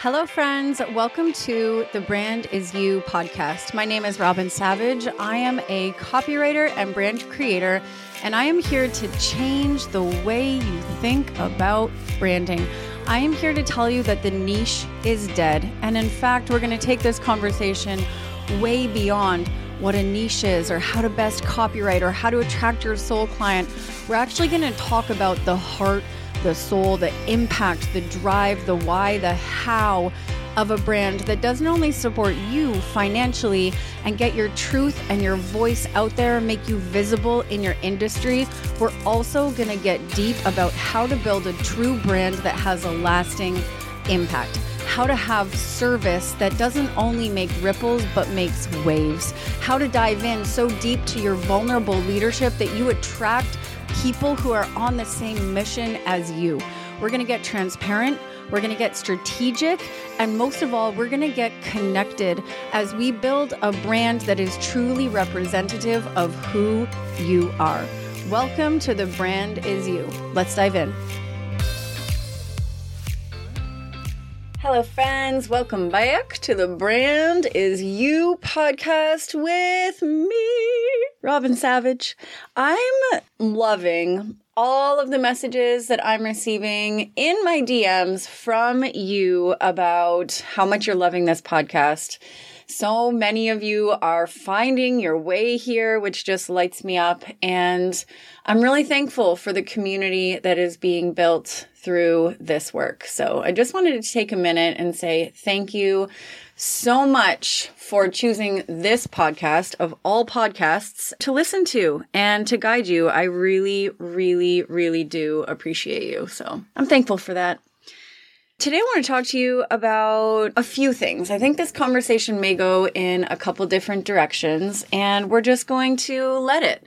Hello, friends. Welcome to the Brand Is You podcast. My name is Robyn Savage. I am a copywriter and brand creator, and I am here to change the way you think about branding. I am here to tell you that the niche is dead. And in fact, we're going to take this conversation way beyond what a niche is or how to best copyright or how to attract your soul client. We're actually going to talk about the heart the soul, the impact, the drive, the why, the how of a brand that doesn't only support you financially and get your truth and your voice out there, and make you visible in your industry, we're also going to get deep about how to build a true brand that has a lasting impact. How to have service that doesn't only make ripples but makes waves. How to dive in so deep to your vulnerable leadership that you attract people who are on the same mission as you. We're going to get transparent. We're going to get strategic. And most of all, we're going to get connected as we build a brand that is truly representative of who you are. Welcome to The Brand Is You. Let's dive in. Hello, friends. Welcome back to the Brand Is You podcast with me, Robyn Savage. I'm loving all of the messages that I'm receiving in my DMs from you about how much you're loving this podcast. So many of you are finding your way here, which just lights me up. And I'm really thankful for the community that is being built through this work. So I just wanted to take a minute and say thank you so much for choosing this podcast of all podcasts to listen to and to guide you. I really, really, really do appreciate you. So I'm thankful for that. Today, I want to talk to you about a few things. I think this conversation may go in a couple different directions, and we're just going to let it.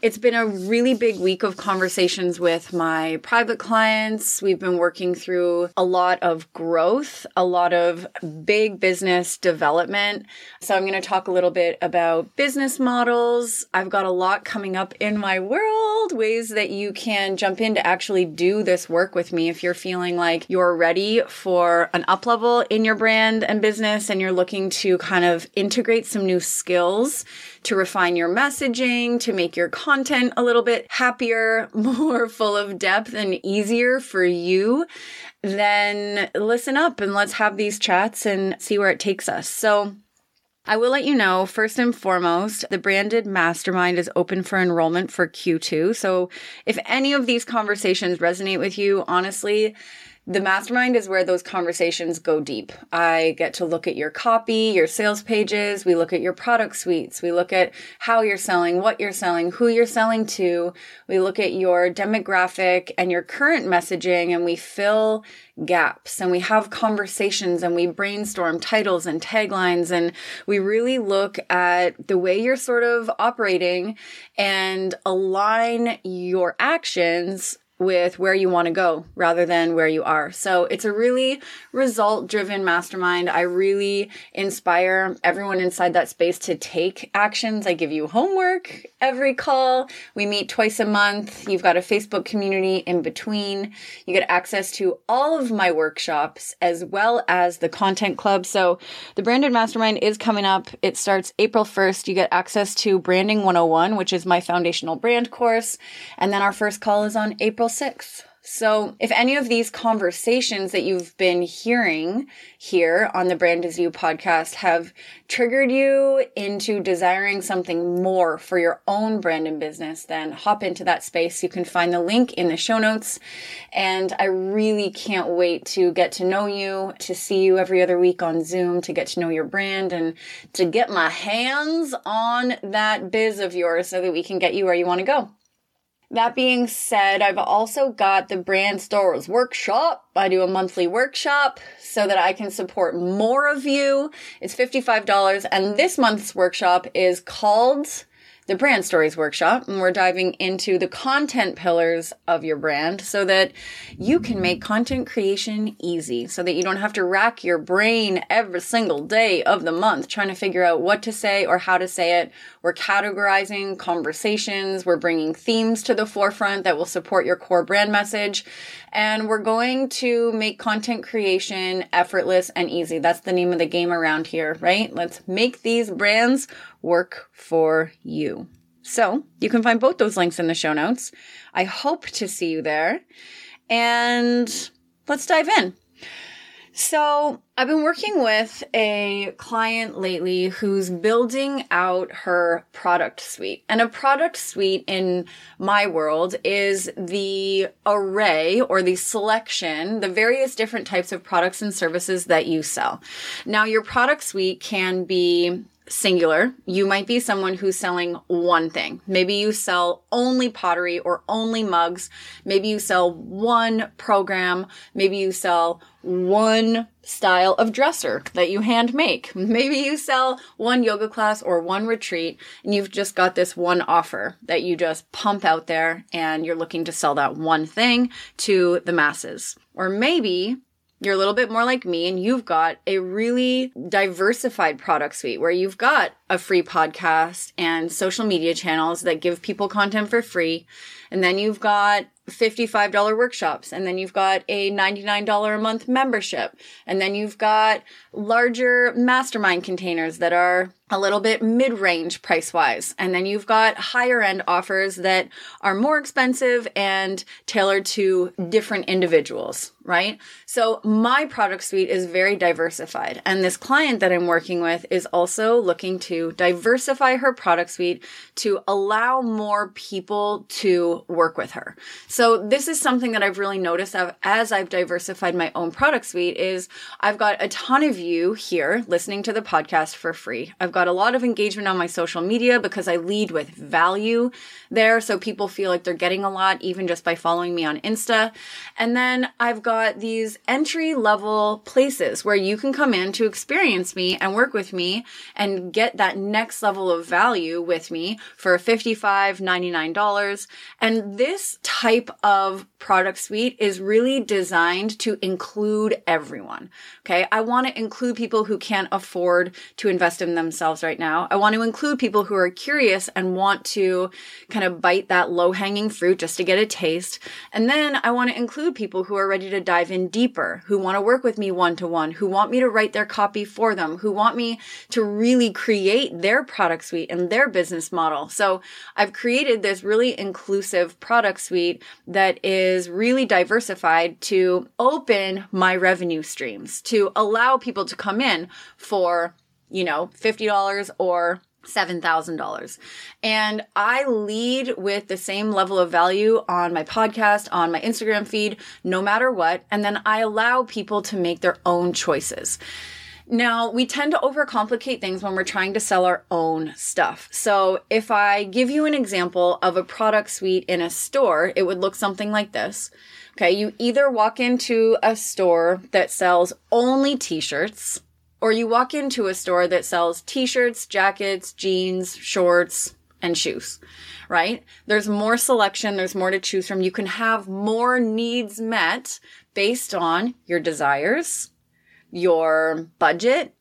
It's been a really big week of conversations with my private clients. We've been working through a lot of growth, a lot of big business development. So I'm going to talk a little bit about business models. I've got a lot coming up in my world, ways that you can jump in to actually do this work with me if you're feeling like you're ready for an up level in your brand and business and you're looking to kind of integrate some new skills to refine your messaging, to make your content a little bit happier, more full of depth and easier for you, then listen up and let's have these chats and see where it takes us. So, I will let you know first and foremost, the branded mastermind is open for enrollment for Q2. So if any of these conversations resonate with you, honestly, the mastermind is where those conversations go deep. I get to look at your copy, your sales pages. We look at your product suites. We look at how you're selling, what you're selling, who you're selling to. We look at your demographic and your current messaging and we fill gaps and we have conversations and we brainstorm titles and taglines and we really look at the way you're sort of operating and align your actions with where you want to go rather than where you are. So it's a really result driven mastermind. I really inspire everyone inside that space to take actions. I give you homework every call. We meet twice a month. You've got a Facebook community in between. You get access to all of my workshops as well as the content club. So the branded mastermind is coming up. It starts April 1st. You get access to branding 101, which is my foundational brand course. And then our first call is on April April 6th. So, if any of these conversations that you've been hearing here on the Brand Is You podcast have triggered you into desiring something more for your own brand and business, then hop into that space. You can find the link in the show notes. And I really can't wait to get to know you, to see you every other week on Zoom, to get to know your brand and to get my hands on that biz of yours so that we can get you where you want to go. That being said, I've also got the Brand Stories Workshop. I do a monthly workshop so that I can support more of you. It's $55 and this month's workshop is called the brand stories workshop and we're diving into the content pillars of your brand so that you can make content creation easy so that you don't have to rack your brain every single day of the month trying to figure out what to say or how to say it. We're categorizing conversations. We're bringing themes to the forefront that will support your core brand message. And we're going to make content creation effortless and easy. That's the name of the game around here, right? Let's make these brands work for you. So you can find both those links in the show notes. I hope to see you there. And let's dive in. So, I've been working with a client lately who's building out her product suite. And a product suite in my world is the array or the selection, the various different types of products and services that you sell. Now, your product suite can be singular. You might be someone who's selling one thing. Maybe you sell only pottery or only mugs. Maybe you sell one program. Maybe you sell one style of dresser that you hand make. Maybe you sell one yoga class or one retreat and you've just got this one offer that you just pump out there and you're looking to sell that one thing to the masses. Or maybe you're a little bit more like me and you've got a really diversified product suite where you've got a free podcast and social media channels that give people content for free. And then you've got $55 workshops and then you've got a $99 a month membership and then you've got larger mastermind containers that are a little bit mid-range price-wise and then you've got higher end offers that are more expensive and tailored to different individuals right? So my product suite is very diversified and this client that i'm working with is also looking to diversify her product suite to allow more people to work with her. so this is something that i've really noticed as i've diversified my own product suite is i've got a ton of you here listening to the podcast for free i've got got a lot of engagement on my social media because I lead with value there. So people feel like they're getting a lot even just by following me on Insta. And then I've got these entry level places where you can come in to experience me and work with me and get that next level of value with me for $55, $99. And this type of product suite is really designed to include everyone. Okay. I want to include people who can't afford to invest in themselves themselves right now. I want to include people who are curious and want to kind of bite that low hanging fruit just to get a taste. And then I want to include people who are ready to dive in deeper, who want to work with me one to one, who want me to write their copy for them, who want me to really create their product suite and their business model. So I've created this really inclusive product suite that is really diversified to open my revenue streams, to allow people to come in for you know, $50 or $7,000. And I lead with the same level of value on my podcast, on my Instagram feed, no matter what. And then I allow people to make their own choices. Now, we tend to overcomplicate things when we're trying to sell our own stuff. So, if I give you an example of a product suite in a store, it would look something like this. Okay, you either walk into a store that sells only t shirts, or you walk into a store that sells t-shirts, jackets, jeans, shorts, and shoes, right? There's more selection. There's more to choose from. You can have more needs met based on your desires, your budget,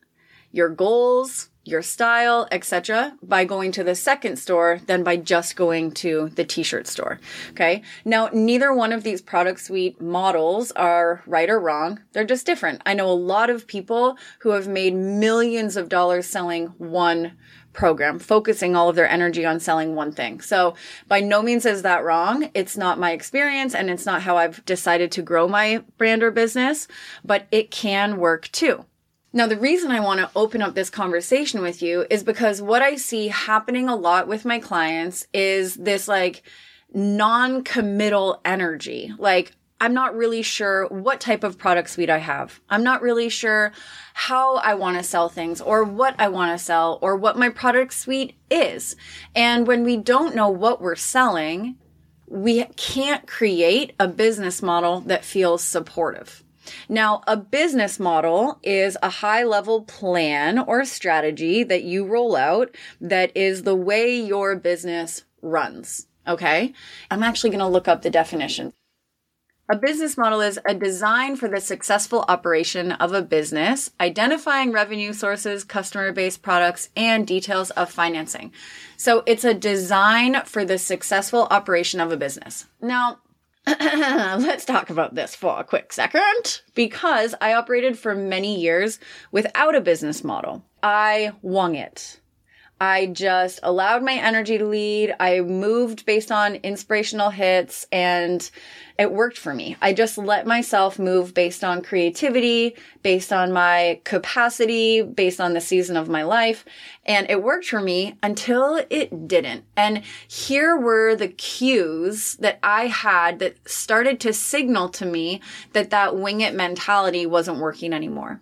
your goals, your style, etc. by going to the second store than by just going to the t-shirt store. Okay. Now, neither one of these product suite models are right or wrong. They're just different. I know a lot of people who have made millions of dollars selling one program, focusing all of their energy on selling one thing. So by no means is that wrong. It's not my experience and it's not how I've decided to grow my brand or business, but it can work too. Now, the reason I want to open up this conversation with you is because what I see happening a lot with my clients is this like non-committal energy. Like, I'm not really sure what type of product suite I have. I'm not really sure how I want to sell things or what I want to sell or what my product suite is. And when we don't know what we're selling, we can't create a business model that feels supportive. Now, a business model is a high level plan or strategy that you roll out that is the way your business runs. Okay. I'm actually going to look up the definition. A business model is a design for the successful operation of a business, identifying revenue sources, customer based products, and details of financing. So it's a design for the successful operation of a business. Now, let's talk about this for a quick second because I operated for many years without a business model. I wung it. I just allowed my energy to lead. I moved based on inspirational hits and it worked for me. I just let myself move based on creativity, based on my capacity, based on the season of my life. And it worked for me until it didn't. And here were the cues that I had that started to signal to me that that wing it mentality wasn't working anymore.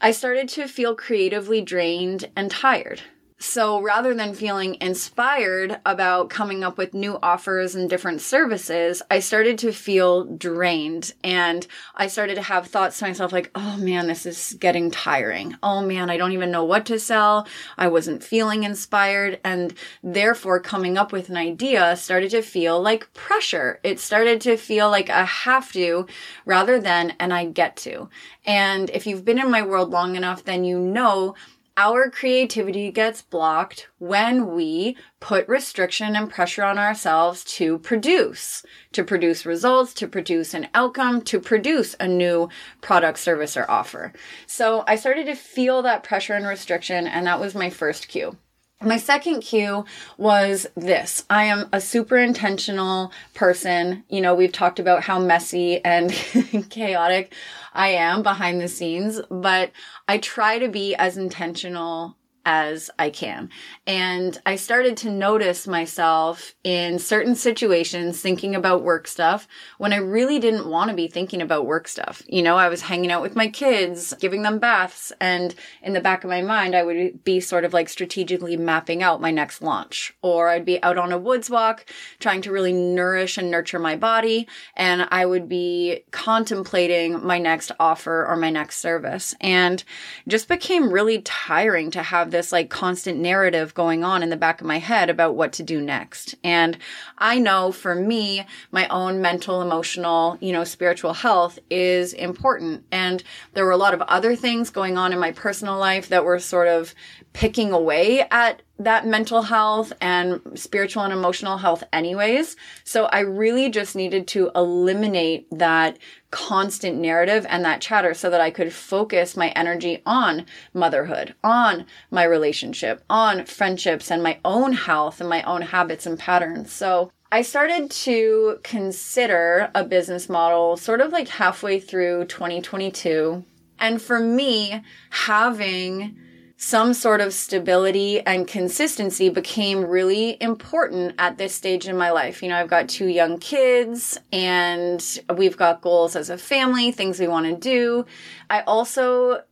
I started to feel creatively drained and tired. So rather than feeling inspired about coming up with new offers and different services, I started to feel drained and I started to have thoughts to myself like, oh man, this is getting tiring. Oh man, I don't even know what to sell. I wasn't feeling inspired. And therefore, coming up with an idea started to feel like pressure. It started to feel like a have to rather than an I get to. And if you've been in my world long enough, then you know our creativity gets blocked when we put restriction and pressure on ourselves to produce, to produce results, to produce an outcome, to produce a new product, service, or offer. So I started to feel that pressure and restriction, and that was my first cue. My second cue was this. I am a super intentional person. You know, we've talked about how messy and chaotic I am behind the scenes, but I try to be as intentional as I can. And I started to notice myself in certain situations thinking about work stuff when I really didn't want to be thinking about work stuff. You know, I was hanging out with my kids, giving them baths, and in the back of my mind, I would be sort of like strategically mapping out my next launch. Or I'd be out on a woods walk trying to really nourish and nurture my body, and I would be contemplating my next offer or my next service. And just became really tiring to have this like constant narrative going on in the back of my head about what to do next. And I know for me, my own mental, emotional, you know, spiritual health is important. And there were a lot of other things going on in my personal life that were sort of picking away at that mental health and spiritual and emotional health anyways. So I really just needed to eliminate that constant narrative and that chatter so that I could focus my energy on motherhood, on my relationship, on friendships and my own health and my own habits and patterns. So I started to consider a business model sort of like halfway through 2022. And for me, having some sort of stability and consistency became really important at this stage in my life. You know, I've got two young kids and we've got goals as a family, things we want to do. I also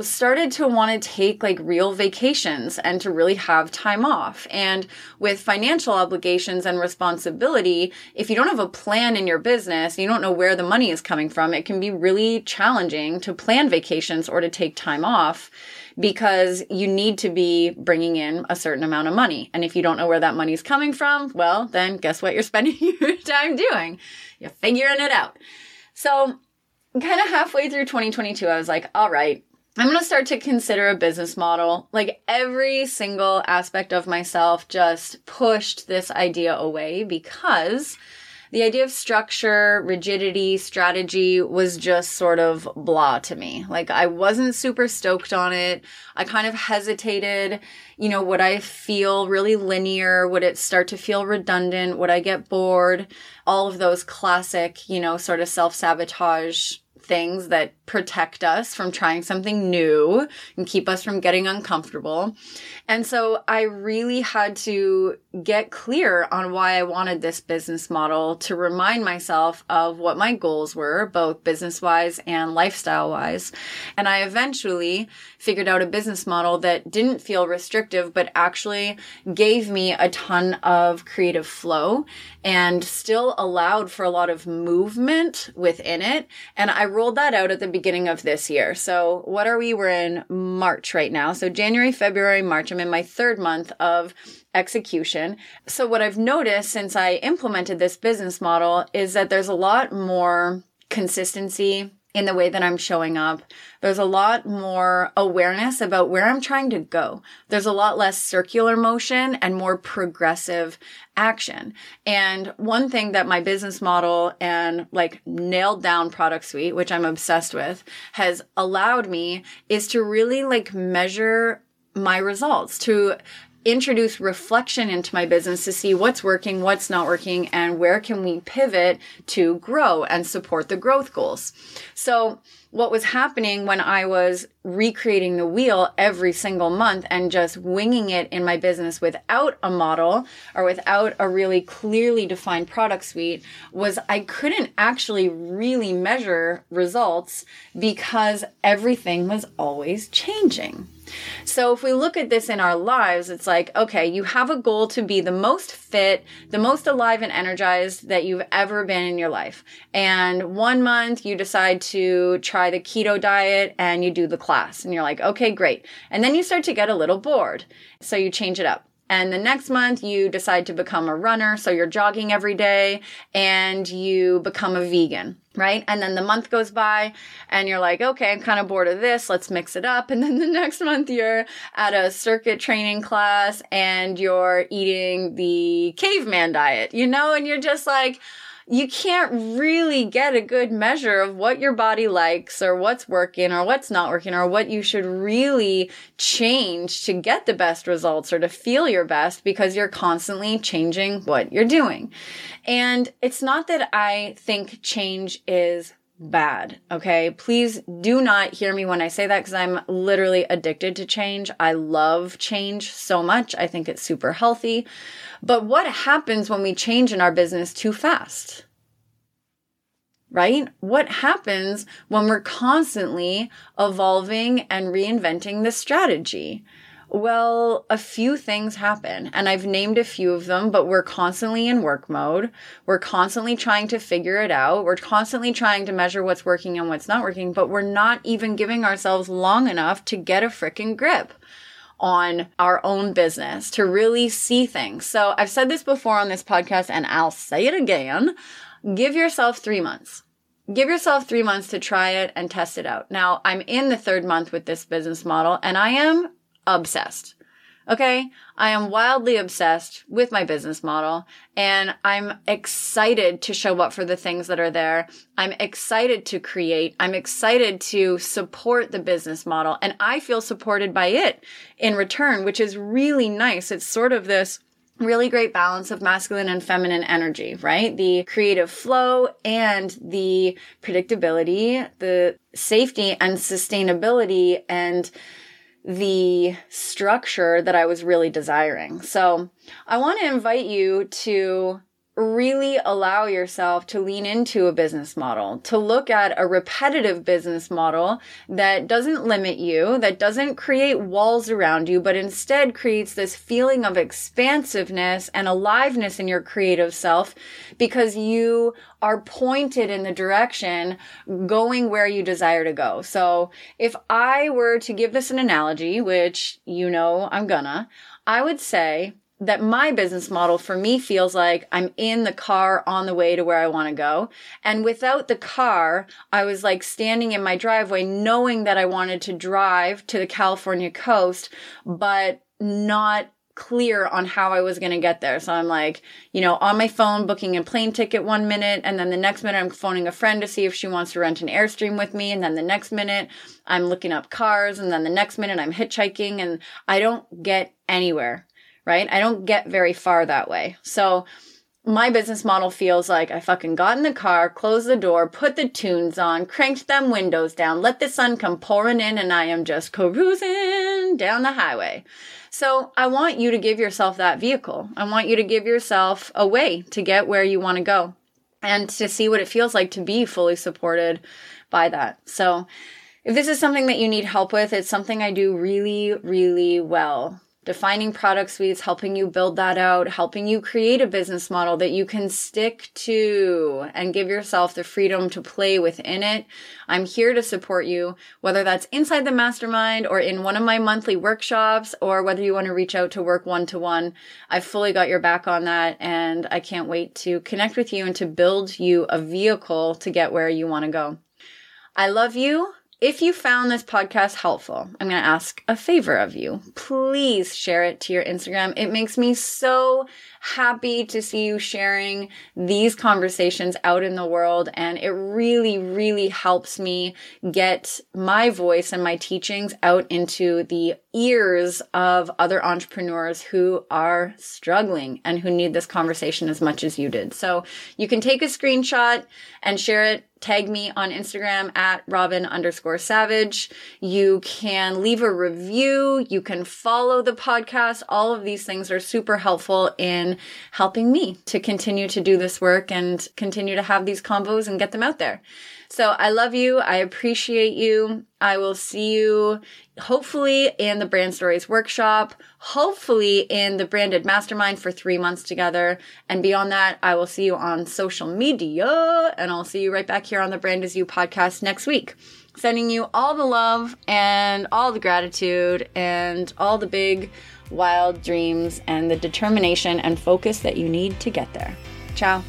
started to want to take like real vacations and to really have time off. And with financial obligations and responsibility, if you don't have a plan in your business, you don't know where the money is coming from, it can be really challenging to plan vacations or to take time off because you need to be bringing in a certain amount of money. And if you don't know where that money is coming from, well, then guess what you're spending your time doing? You're figuring it out. So, kind of halfway through 2022, I was like, all right, I'm going to start to consider a business model. Like every single aspect of myself just pushed this idea away because the idea of structure, rigidity, strategy was just sort of blah to me. Like I wasn't super stoked on it. I kind of hesitated. You know, would I feel really linear? Would it start to feel redundant? Would I get bored? All of those classic, you know, sort of self sabotage things that protect us from trying something new and keep us from getting uncomfortable. And so I really had to get clear on why I wanted this business model to remind myself of what my goals were, both business wise and lifestyle wise. And I eventually figured out a business model that didn't feel restrictive, but actually gave me a ton of creative flow and still allowed for a lot of movement within it. And I rolled that out at the beginning of this year. So what are we? We're in March right now. So January, February, March. I'm in my third month of execution. So what I've noticed since I implemented this business model is that there's a lot more consistency in the way that I'm showing up. There's a lot more awareness about where I'm trying to go. There's a lot less circular motion and more progressive action. And one thing that my business model and like nailed down product suite, which I'm obsessed with, has allowed me is to really like measure my results, to introduce reflection into my business to see what's working, what's not working, and where can we pivot to grow and support the growth goals. So what was happening when I was recreating the wheel every single month and just winging it in my business without a model or without a really clearly defined product suite was I couldn't actually really measure results because everything was always changing. So if we look at this in our lives, it's like, okay, you have a goal to be the most fit, the most alive and energized that you've ever been in your life. And one month you decide to try the keto diet and you do the class and you're like, okay, great. And then you start to get a little bored. So you change it up. And the next month you decide to become a runner. So you're jogging every day and you become a vegan, right? And then the month goes by and you're like, okay, I'm kind of bored of this. Let's mix it up. And then the next month you're at a circuit training class and you're eating the caveman diet, you know, and you're just like, you can't really get a good measure of what your body likes or what's working or what's not working or what you should really change to get the best results or to feel your best because you're constantly changing what you're doing. And it's not that I think change is bad. Okay. Please do not hear me when I say that because I'm literally addicted to change. I love change so much. I think it's super healthy. But what happens when we change in our business too fast? Right? What happens when we're constantly evolving and reinventing the strategy? Well, a few things happen, and I've named a few of them, but we're constantly in work mode. We're constantly trying to figure it out. We're constantly trying to measure what's working and what's not working, but we're not even giving ourselves long enough to get a freaking grip on our own business to really see things. So I've said this before on this podcast and I'll say it again. Give yourself three months. Give yourself three months to try it and test it out. Now I'm in the third month with this business model and I am obsessed. Okay. I am wildly obsessed with my business model and I'm excited to show up for the things that are there. I'm excited to create. I'm excited to support the business model and I feel supported by it in return, which is really nice. It's sort of this really great balance of masculine and feminine energy, right? The creative flow and the predictability, the safety and sustainability and the structure that I was really desiring. So I want to invite you to really allow yourself to lean into a business model, to look at a repetitive business model that doesn't limit you, that doesn't create walls around you, but instead creates this feeling of expansiveness and aliveness in your creative self because you are pointed in the direction going where you desire to go. So if I were to give this an analogy, which you know I'm gonna, I would say that my business model for me feels like I'm in the car on the way to where I want to go. And without the car, I was like standing in my driveway knowing that I wanted to drive to the California coast, but not clear on how I was going to get there. So I'm like, you know, on my phone booking a plane ticket one minute and then the next minute I'm phoning a friend to see if she wants to rent an Airstream with me and then the next minute I'm looking up cars and then the next minute I'm hitchhiking and I don't get anywhere right? I don't get very far that way. So my business model feels like I fucking got in the car, closed the door, put the tunes on, cranked them windows down, let the sun come pouring in, and I am just cruising down the highway. So I want you to give yourself that vehicle. I want you to give yourself a way to get where you want to go and to see what it feels like to be fully supported by that. So if this is something that you need help with, it's something I do really, really well defining product suites, helping you build that out, helping you create a business model that you can stick to and give yourself the freedom to play within it. I'm here to support you, whether that's inside the mastermind or in one of my monthly workshops or whether you want to reach out to work one to one. I've fully got your back on that and I can't wait to connect with you and to build you a vehicle to get where you want to go. I love you. If you found this podcast helpful, I'm going to ask a favor of you. Please share it to your Instagram. It makes me so happy to see you sharing these conversations out in the world. And it really, really helps me get my voice and my teachings out into the ears of other entrepreneurs who are struggling and who need this conversation as much as you did. So you can take a screenshot and share it tag me on Instagram at Robyn underscore savage. You can leave a review. You can follow the podcast. All of these things are super helpful in helping me to continue to do this work and continue to have these combos and get them out there. So I love you. I appreciate you. I will see you hopefully in the brand stories workshop, hopefully in the branded mastermind for three months together. And beyond that, I will see you on social media and I'll see you right back here on the Brand Is You podcast next week. Sending you all the love and all the gratitude and all the big wild dreams and the determination and focus that you need to get there. Ciao.